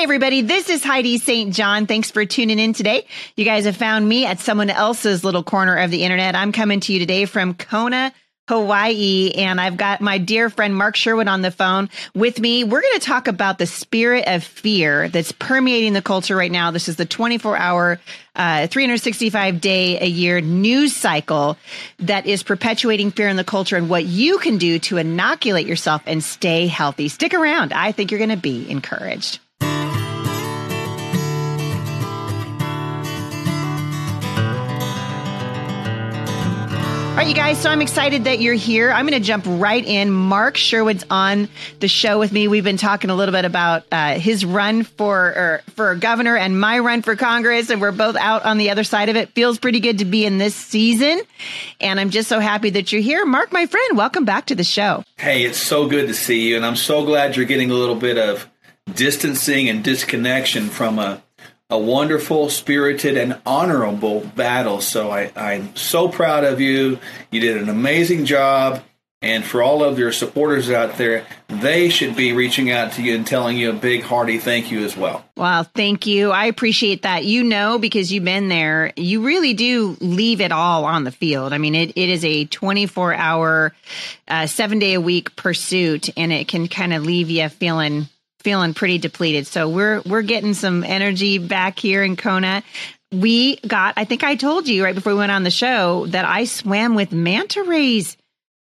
Hey, everybody, this is Heidi St. John. Thanks for tuning in today. You guys have found me at someone else's little corner of the internet. I'm coming to you today from Kona, Hawaii, and I've got my dear friend Mark Sherwood on the phone with me. We're going to talk about the spirit of fear that's permeating the culture right now. This is the 24 hour, uh, 365 day a year news cycle that is perpetuating fear in the culture and what you can do to inoculate yourself and stay healthy. Stick around. I think you're going to be encouraged. Right, you guys. So I'm excited that you're here. I'm going to jump right in. Mark Sherwood's on the show with me. We've been talking a little bit about uh, his run for er, for governor and my run for Congress, and we're both out on the other side of it. Feels pretty good to be in this season, and I'm just so happy that you're here, Mark, my friend. Welcome back to the show. Hey, it's so good to see you, and I'm so glad you're getting a little bit of distancing and disconnection from a a wonderful, spirited, and honorable battle. So I, I'm so proud of you. You did an amazing job. And for all of your supporters out there, they should be reaching out to you and telling you a big, hearty thank you as well. Well, thank you. I appreciate that. You know, because you've been there, you really do leave it all on the field. I mean, it, it is a 24 hour, uh, seven day a week pursuit, and it can kind of leave you feeling feeling pretty depleted. So we're we're getting some energy back here in Kona. We got I think I told you right before we went on the show that I swam with manta rays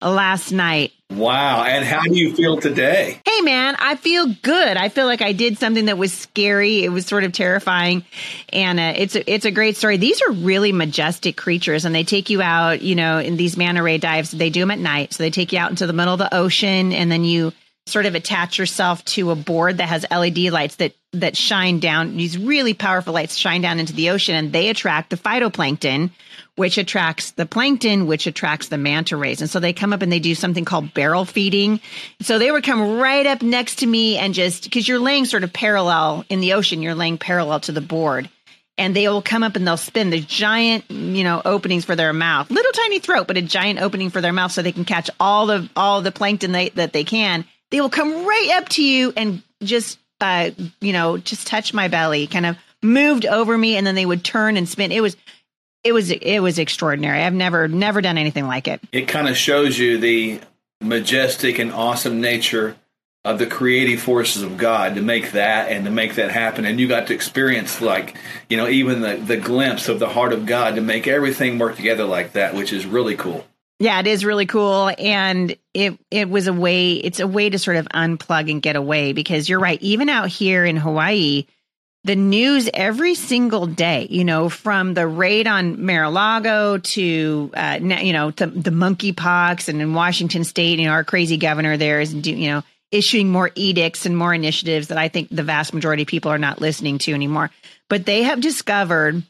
last night. Wow. And how do you feel today? Hey man, I feel good. I feel like I did something that was scary. It was sort of terrifying. And uh, it's a, it's a great story. These are really majestic creatures and they take you out, you know, in these manta ray dives. They do them at night. So they take you out into the middle of the ocean and then you sort of attach yourself to a board that has LED lights that that shine down. These really powerful lights shine down into the ocean, and they attract the phytoplankton, which attracts the plankton, which attracts the manta rays. And so they come up and they do something called barrel feeding. So they would come right up next to me and just because you're laying sort of parallel in the ocean, you're laying parallel to the board. And they will come up and they'll spin the giant, you know, openings for their mouth, little tiny throat, but a giant opening for their mouth, so they can catch all the all the plankton they, that they can they will come right up to you and just uh, you know just touch my belly kind of moved over me and then they would turn and spin. It was it was it was extraordinary. I've never never done anything like it. It kind of shows you the majestic and awesome nature of the creative forces of god to make that and to make that happen. And you got to experience like you know even the the glimpse of the heart of god to make everything work together like that which is really cool yeah, it is really cool. And it it was a way it's a way to sort of unplug and get away because you're right, even out here in Hawaii, the news every single day, you know, from the raid on Mar-a-Lago to, uh, you know, the, the monkeypox and in Washington state, you know, our crazy governor there is, you know, issuing more edicts and more initiatives that I think the vast majority of people are not listening to anymore. But they have discovered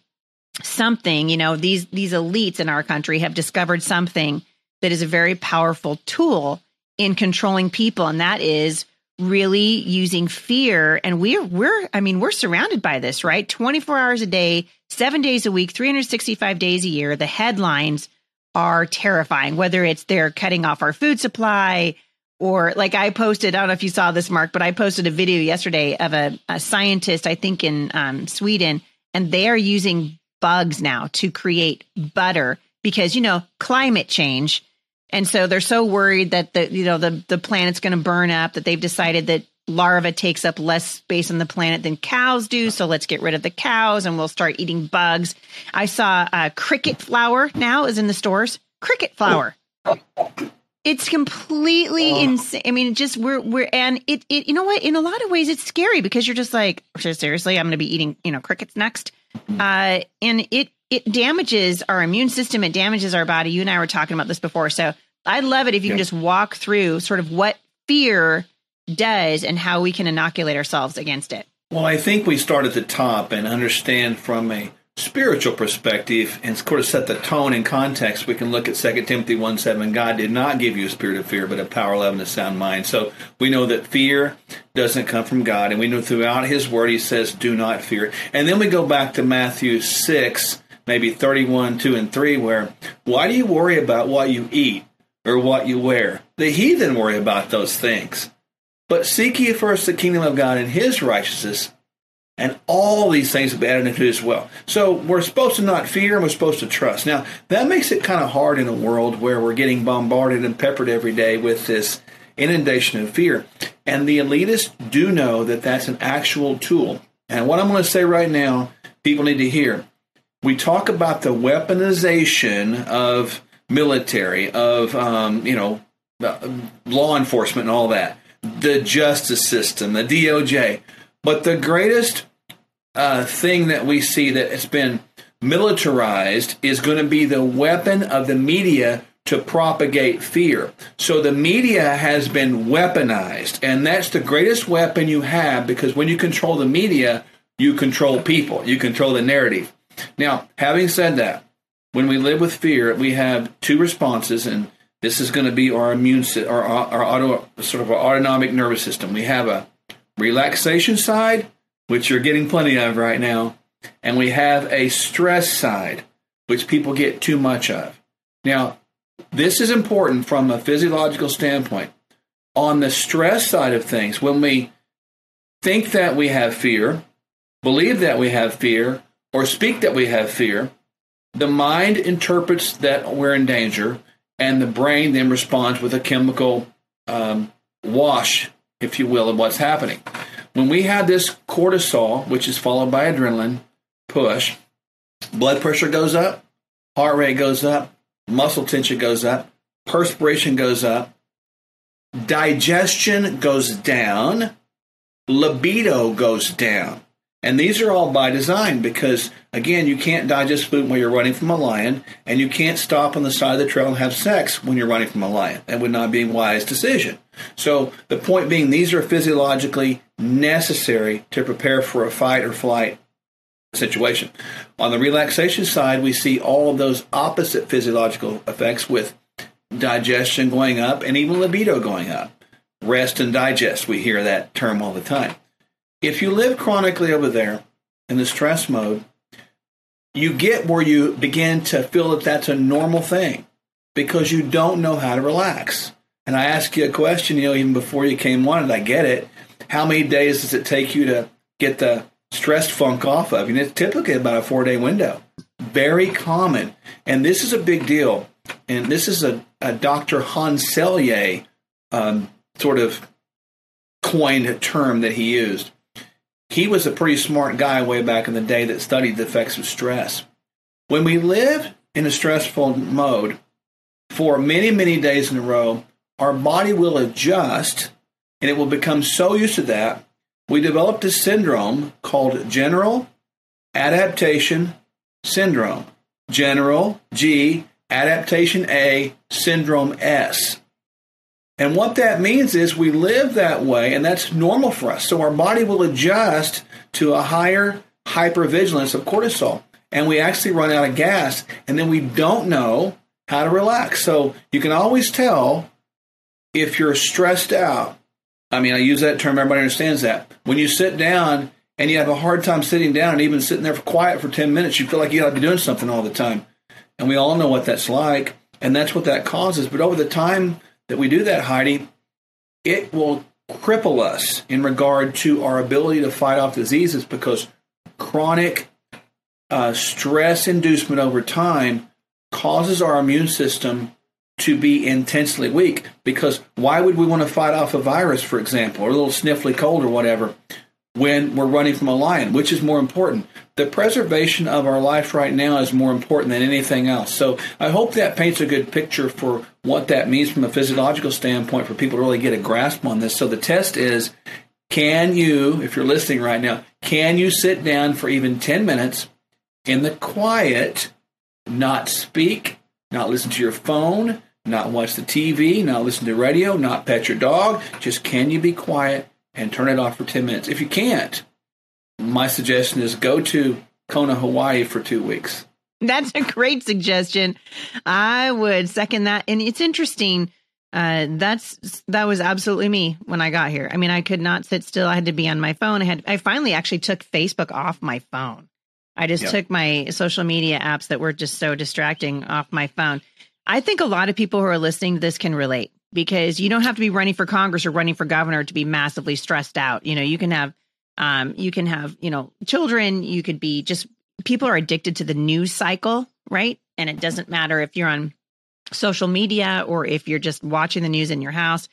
something, you know, these these elites in our country have discovered something that is a very powerful tool in controlling people and that is really using fear and we're we're I mean, we're surrounded by this, right? 24 hours a day, 7 days a week, 365 days a year. The headlines are terrifying whether it's they're cutting off our food supply or like I posted, I don't know if you saw this, Mark, but I posted a video yesterday of a, a scientist, I think in um, Sweden, and they are using bugs now to create butter because you know climate change and so they're so worried that the you know the the planet's going to burn up that they've decided that larva takes up less space on the planet than cows do so let's get rid of the cows and we'll start eating bugs i saw uh, cricket flour now is in the stores cricket flour it's completely oh. insane. I mean, just we're we're and it it you know what? In a lot of ways, it's scary because you're just like, seriously, I'm going to be eating you know crickets next. Uh, and it it damages our immune system. It damages our body. You and I were talking about this before, so I'd love it if you yeah. can just walk through sort of what fear does and how we can inoculate ourselves against it. Well, I think we start at the top and understand from a spiritual perspective and sort of set the tone and context, we can look at 2 Timothy 1 7. God did not give you a spirit of fear, but a power, love, and a sound mind. So we know that fear doesn't come from God. And we know throughout His Word, He says, do not fear. And then we go back to Matthew 6, maybe 31, 2, and 3, where why do you worry about what you eat or what you wear? The heathen worry about those things. But seek ye first the kingdom of God and His righteousness And all these things have been added into as well. So we're supposed to not fear and we're supposed to trust. Now, that makes it kind of hard in a world where we're getting bombarded and peppered every day with this inundation of fear. And the elitists do know that that's an actual tool. And what I'm going to say right now, people need to hear. We talk about the weaponization of military, of, um, you know, uh, law enforcement and all that, the justice system, the DOJ. But the greatest uh, thing that we see that has been militarized is going to be the weapon of the media to propagate fear. So the media has been weaponized, and that's the greatest weapon you have because when you control the media, you control people, you control the narrative. Now, having said that, when we live with fear, we have two responses, and this is going to be our immune, our, our auto, sort of our autonomic nervous system. We have a relaxation side, which you're getting plenty of right now, and we have a stress side, which people get too much of. Now, this is important from a physiological standpoint. On the stress side of things, when we think that we have fear, believe that we have fear, or speak that we have fear, the mind interprets that we're in danger, and the brain then responds with a chemical um, wash, if you will, of what's happening. When we have this cortisol, which is followed by adrenaline push, blood pressure goes up, heart rate goes up, muscle tension goes up, perspiration goes up, digestion goes down, libido goes down. And these are all by design because, again, you can't digest food when you're running from a lion, and you can't stop on the side of the trail and have sex when you're running from a lion. That would not be a wise decision. So, the point being, these are physiologically necessary to prepare for a fight or flight situation. On the relaxation side, we see all of those opposite physiological effects with digestion going up and even libido going up. Rest and digest, we hear that term all the time. If you live chronically over there in the stress mode, you get where you begin to feel that that's a normal thing because you don't know how to relax. And I asked you a question, you know, even before you came on, and I get it. How many days does it take you to get the stress funk off of? And it's typically about a four day window. Very common. And this is a big deal. And this is a, a Dr. Hans Selye um, sort of coined term that he used he was a pretty smart guy way back in the day that studied the effects of stress. When we live in a stressful mode for many, many days in a row, our body will adjust and it will become so used to that. We developed a syndrome called general adaptation syndrome. General G, adaptation A, syndrome S. And what that means is we live that way, and that's normal for us. So our body will adjust to a higher hypervigilance of cortisol, and we actually run out of gas, and then we don't know how to relax. So you can always tell if you're stressed out. I mean, I use that term, everybody understands that. When you sit down and you have a hard time sitting down and even sitting there for quiet for 10 minutes, you feel like you ought to be doing something all the time. And we all know what that's like, and that's what that causes. But over the time, that we do that, Heidi, it will cripple us in regard to our ability to fight off diseases because chronic uh, stress inducement over time causes our immune system to be intensely weak. Because why would we want to fight off a virus, for example, or a little sniffly cold or whatever, when we're running from a lion? Which is more important? the preservation of our life right now is more important than anything else. So I hope that paints a good picture for what that means from a physiological standpoint for people to really get a grasp on this. So the test is can you, if you're listening right now, can you sit down for even 10 minutes in the quiet, not speak, not listen to your phone, not watch the TV, not listen to radio, not pet your dog? Just can you be quiet and turn it off for 10 minutes? If you can't, my suggestion is go to Kona, Hawaii for two weeks. That's a great suggestion. I would second that. And it's interesting. Uh, that's that was absolutely me when I got here. I mean, I could not sit still. I had to be on my phone. I had I finally actually took Facebook off my phone. I just yep. took my social media apps that were just so distracting off my phone. I think a lot of people who are listening to this can relate because you don't have to be running for Congress or running for governor to be massively stressed out. You know, you can have Um, you can have, you know, children. You could be just people are addicted to the news cycle, right? And it doesn't matter if you're on social media or if you're just watching the news in your house,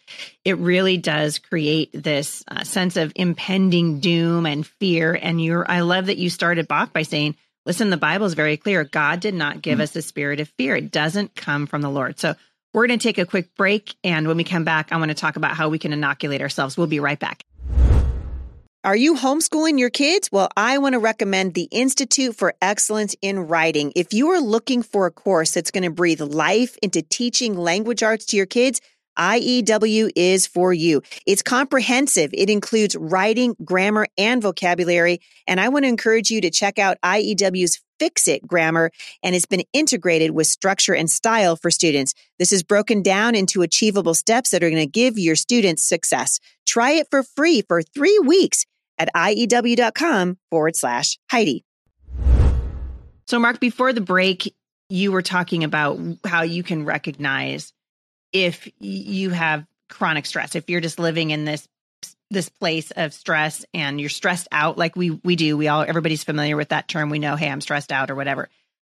it really does create this uh, sense of impending doom and fear. And you're, I love that you started back by saying, listen, the Bible is very clear. God did not give mm-hmm. us a spirit of fear. It doesn't come from the Lord. So we're going to take a quick break. And when we come back, I want to talk about how we can inoculate ourselves. We'll be right back. Are you homeschooling your kids? Well, I want to recommend the Institute for Excellence in Writing. If you are looking for a course that's going to breathe life into teaching language arts to your kids, IEW is for you. It's comprehensive. It includes writing, grammar, and vocabulary. And I want to encourage you to check out IEW's Fix It grammar, and it's been integrated with structure and style for students. This is broken down into achievable steps that are going to give your students success. Try it for free for three weeks at IEW.com forward slash Heidi. So, Mark, before the break, you were talking about how you can recognize if you have chronic stress, if you're just living in this this place of stress and you're stressed out like we we do we all everybody's familiar with that term we know hey i'm stressed out or whatever.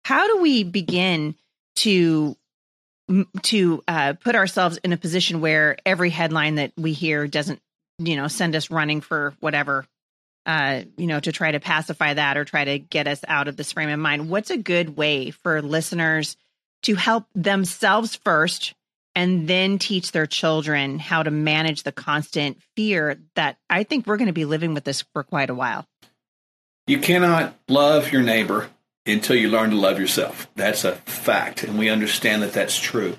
How do we begin to to uh, put ourselves in a position where every headline that we hear doesn't you know send us running for whatever uh, you know to try to pacify that or try to get us out of this frame of mind? What's a good way for listeners to help themselves first and then teach their children how to manage the constant fear that I think we're going to be living with this for quite a while. You cannot love your neighbor until you learn to love yourself. That's a fact, and we understand that that's true.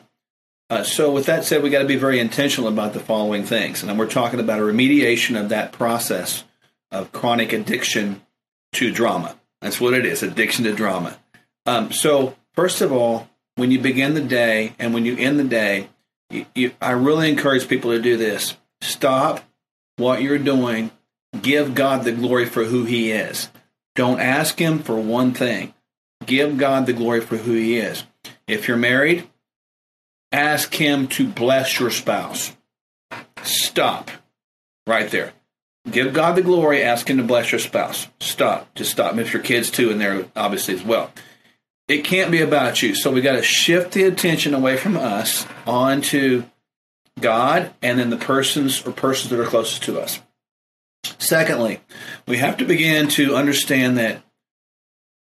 Uh, so, with that said, we got to be very intentional about the following things, and we're talking about a remediation of that process of chronic addiction to drama. That's what it is addiction to drama. Um, so, first of all, when you begin the day and when you end the day, you, you, I really encourage people to do this. Stop what you're doing. Give God the glory for who He is. Don't ask Him for one thing. Give God the glory for who He is. If you're married, ask Him to bless your spouse. Stop right there. Give God the glory. Ask Him to bless your spouse. Stop. Just stop. And if your kids too, and they're obviously as well it can't be about you. So we got to shift the attention away from us onto God and then the persons or persons that are closest to us. Secondly, we have to begin to understand that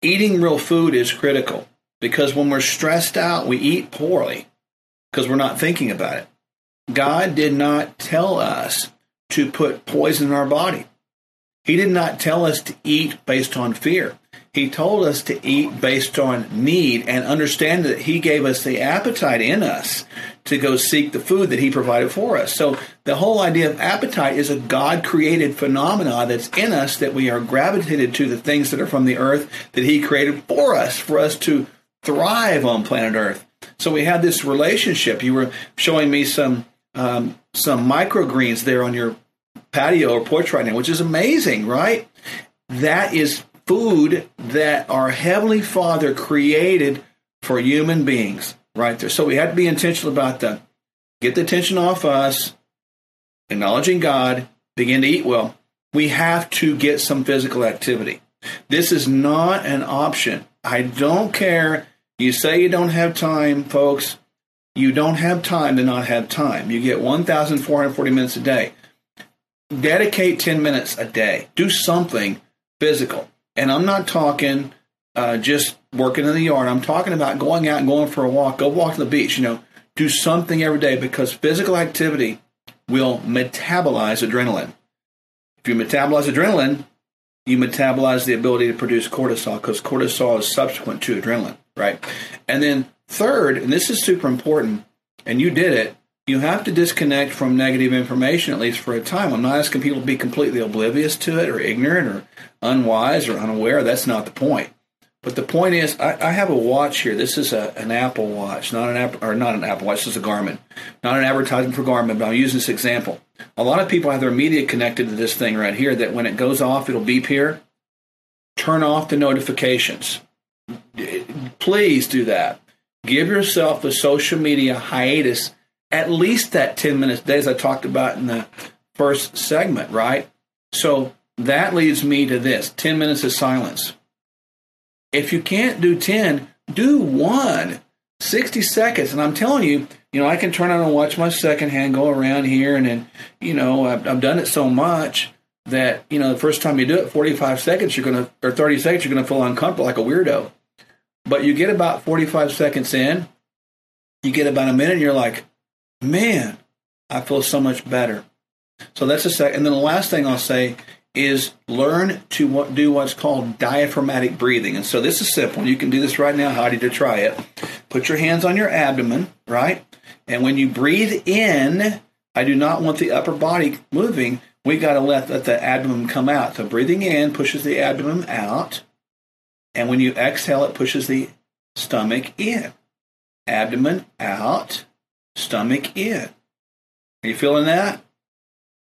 eating real food is critical because when we're stressed out, we eat poorly because we're not thinking about it. God did not tell us to put poison in our body. He did not tell us to eat based on fear. He told us to eat based on need and understand that He gave us the appetite in us to go seek the food that He provided for us. So the whole idea of appetite is a God created phenomena that's in us that we are gravitated to the things that are from the earth that He created for us, for us to thrive on planet Earth. So we have this relationship. You were showing me some um, some microgreens there on your patio or porch right now, which is amazing, right? That is food that our Heavenly Father created for human beings right there. So we have to be intentional about that. Get the attention off us, acknowledging God, begin to eat well. We have to get some physical activity. This is not an option. I don't care. You say you don't have time, folks. You don't have time to not have time. You get 1,440 minutes a day. Dedicate 10 minutes a day. Do something physical. And I'm not talking uh, just working in the yard. I'm talking about going out and going for a walk. Go walk to the beach. You know, do something every day because physical activity will metabolize adrenaline. If you metabolize adrenaline, you metabolize the ability to produce cortisol because cortisol is subsequent to adrenaline, right? And then third, and this is super important, and you did it, you have to disconnect from negative information at least for a time. I'm not asking people to be completely oblivious to it or ignorant or unwise or unaware. That's not the point. But the point is, I, I have a watch here. This is a, an Apple Watch, not an Apple or not an Apple Watch. This is a Garmin, not an advertisement for Garmin. But I'm using this example. A lot of people have their media connected to this thing right here. That when it goes off, it'll beep here. Turn off the notifications. Please do that. Give yourself a social media hiatus at least that 10 minutes days I talked about in the first segment, right? So that leads me to this 10 minutes of silence. If you can't do 10, do one. 60 seconds. And I'm telling you, you know, I can turn on and watch my second hand go around here. And then, you know, I've, I've done it so much that, you know, the first time you do it, 45 seconds, you're going to, or 30 seconds, you're going to feel uncomfortable like a weirdo. But you get about 45 seconds in, you get about a minute, and you're like, man, I feel so much better. So that's a second. And then the last thing I'll say is learn to what, do what's called diaphragmatic breathing. And so this is simple. You can do this right now, Heidi, to try it. Put your hands on your abdomen, right? And when you breathe in, I do not want the upper body moving. We got to let, let the abdomen come out. So breathing in pushes the abdomen out. And when you exhale, it pushes the stomach in. Abdomen out, stomach in. Are you feeling that?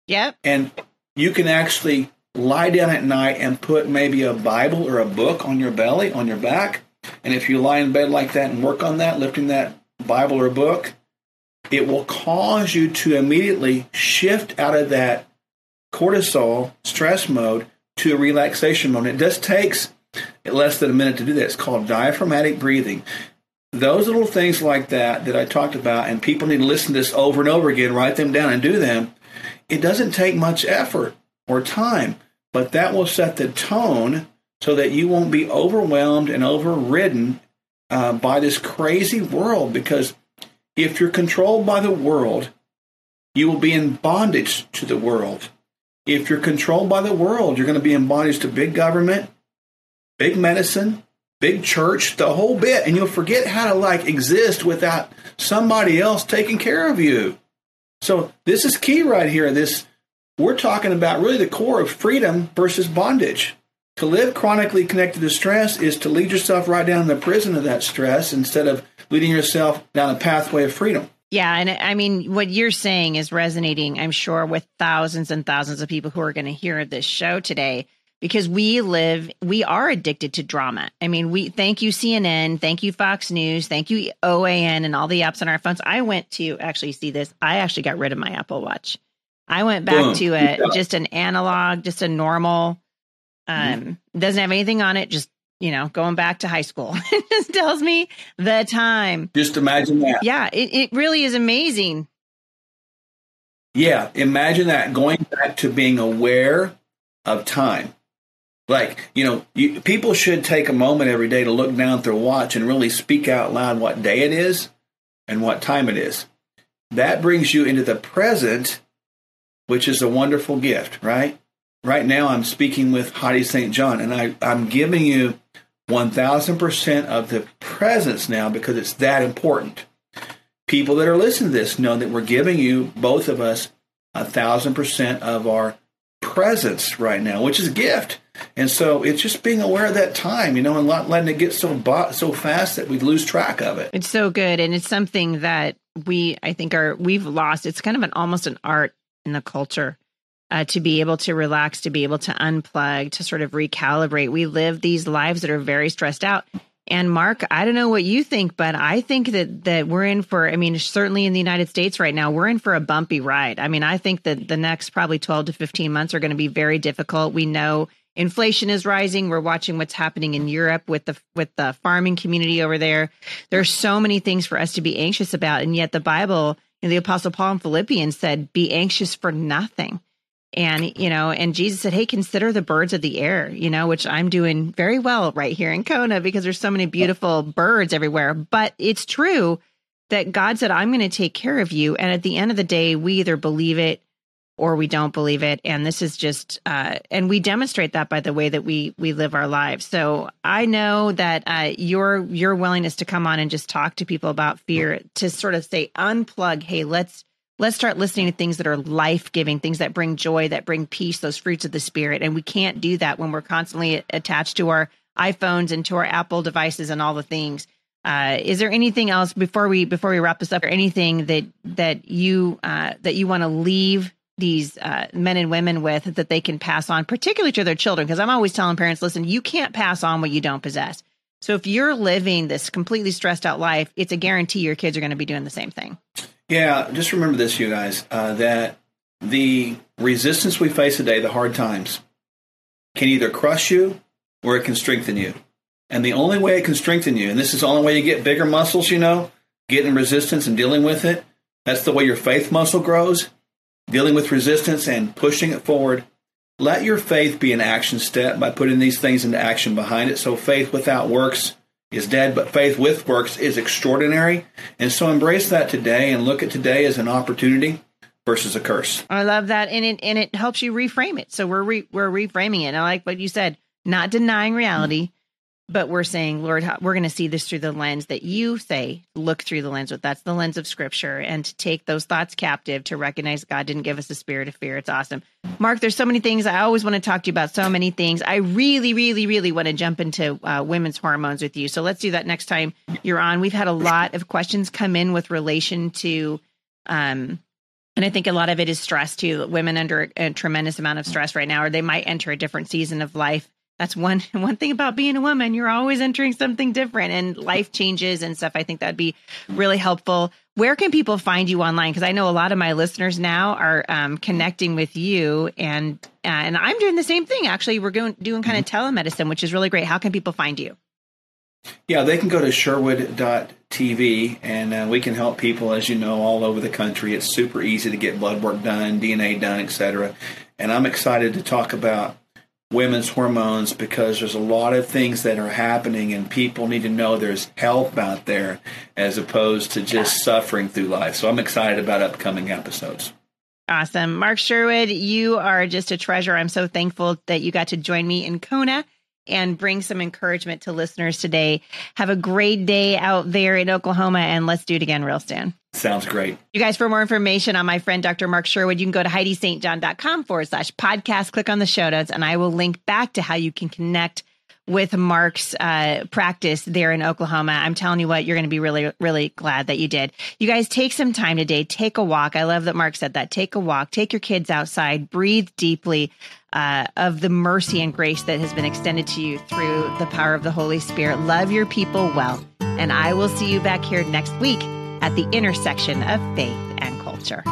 Yep. And you can actually lie down at night and put maybe a Bible or a book on your belly, on your back. And if you lie in bed like that and work on that, lifting that Bible or book, it will cause you to immediately shift out of that cortisol stress mode to a relaxation mode. It just takes less than a minute to do that. It's called diaphragmatic breathing. Those little things like that that I talked about, and people need to listen to this over and over again, write them down and do them. It doesn't take much effort or time, but that will set the tone so that you won't be overwhelmed and overridden uh, by this crazy world. Because if you're controlled by the world, you will be in bondage to the world. If you're controlled by the world, you're going to be in bondage to big government, big medicine, big church, the whole bit, and you'll forget how to like exist without somebody else taking care of you. So this is key right here. This we're talking about really the core of freedom versus bondage. To live chronically connected to stress is to lead yourself right down the prison of that stress instead of leading yourself down a pathway of freedom. Yeah, and I mean what you're saying is resonating, I'm sure, with thousands and thousands of people who are going to hear this show today because we live we are addicted to drama. I mean, we thank you CNN, thank you Fox News, thank you OAN and all the apps on our phones. I went to actually see this. I actually got rid of my Apple Watch. I went back Boom. to a just an analog, just a normal um mm-hmm. doesn't have anything on it, just you know, going back to high school. it just tells me the time. Just imagine that. Yeah, it, it really is amazing. Yeah, imagine that going back to being aware of time. Like, you know, you, people should take a moment every day to look down at their watch and really speak out loud what day it is and what time it is. That brings you into the present, which is a wonderful gift, right? Right now, I'm speaking with Heidi St. John, and I, I'm giving you 1000% of the presence now because it's that important. People that are listening to this know that we're giving you, both of us, a thousand percent of our presence right now, which is a gift. And so it's just being aware of that time, you know, and not letting it get so bought so fast that we lose track of it. It's so good, and it's something that we, I think, are we've lost. It's kind of an almost an art in the culture uh, to be able to relax, to be able to unplug, to sort of recalibrate. We live these lives that are very stressed out. And Mark, I don't know what you think, but I think that that we're in for. I mean, certainly in the United States right now, we're in for a bumpy ride. I mean, I think that the next probably twelve to fifteen months are going to be very difficult. We know inflation is rising. We're watching what's happening in Europe with the with the farming community over there. There's so many things for us to be anxious about, and yet the Bible, and the Apostle Paul in Philippians said, "Be anxious for nothing." And you know, and Jesus said, "Hey, consider the birds of the air." You know, which I'm doing very well right here in Kona because there's so many beautiful birds everywhere. But it's true that God said, "I'm going to take care of you," and at the end of the day, we either believe it or we don't believe it and this is just uh, and we demonstrate that by the way that we we live our lives so i know that uh, your your willingness to come on and just talk to people about fear to sort of say unplug hey let's let's start listening to things that are life-giving things that bring joy that bring peace those fruits of the spirit and we can't do that when we're constantly attached to our iphones and to our apple devices and all the things uh, is there anything else before we before we wrap this up or anything that that you uh, that you want to leave these uh, men and women with that they can pass on, particularly to their children. Because I'm always telling parents, listen, you can't pass on what you don't possess. So if you're living this completely stressed out life, it's a guarantee your kids are going to be doing the same thing. Yeah, just remember this, you guys, uh, that the resistance we face today, the hard times, can either crush you or it can strengthen you. And the only way it can strengthen you, and this is the only way you get bigger muscles, you know, getting resistance and dealing with it. That's the way your faith muscle grows, dealing with resistance and pushing it forward. Let your faith be an action step by putting these things into action behind it. So faith without works is dead, but faith with works is extraordinary. And so embrace that today and look at today as an opportunity versus a curse. I love that, and it and it helps you reframe it. So we're re, we're reframing it. I like what you said, not denying reality, but we're saying, Lord, we're going to see this through the lens that you say. Look through the lens. With that's the lens of Scripture, and to take those thoughts captive to recognize God didn't give us a spirit of fear. It's awesome, Mark. There's so many things I always want to talk to you about. So many things. I really, really, really want to jump into uh, women's hormones with you. So let's do that next time you're on. We've had a lot of questions come in with relation to. Um, and I think a lot of it is stress too. Women under a tremendous amount of stress right now, or they might enter a different season of life. That's one one thing about being a woman. You're always entering something different, and life changes and stuff. I think that'd be really helpful. Where can people find you online? Because I know a lot of my listeners now are um, connecting with you, and uh, and I'm doing the same thing. Actually, we're going doing kind of telemedicine, which is really great. How can people find you? Yeah, they can go to Sherwood.tv and uh, we can help people, as you know, all over the country. It's super easy to get blood work done, DNA done, etc. And I'm excited to talk about women's hormones because there's a lot of things that are happening and people need to know there's help out there as opposed to just suffering through life. So I'm excited about upcoming episodes. Awesome. Mark Sherwood, you are just a treasure. I'm so thankful that you got to join me in Kona and bring some encouragement to listeners today. Have a great day out there in Oklahoma, and let's do it again real soon. Sounds great. You guys, for more information on my friend Dr. Mark Sherwood, you can go to HeidiStJohn.com forward slash podcast, click on the show notes, and I will link back to how you can connect with Mark's uh, practice there in Oklahoma. I'm telling you what, you're going to be really, really glad that you did. You guys take some time today, take a walk. I love that Mark said that. Take a walk, take your kids outside, breathe deeply uh, of the mercy and grace that has been extended to you through the power of the Holy Spirit. Love your people well. And I will see you back here next week at the intersection of faith and culture.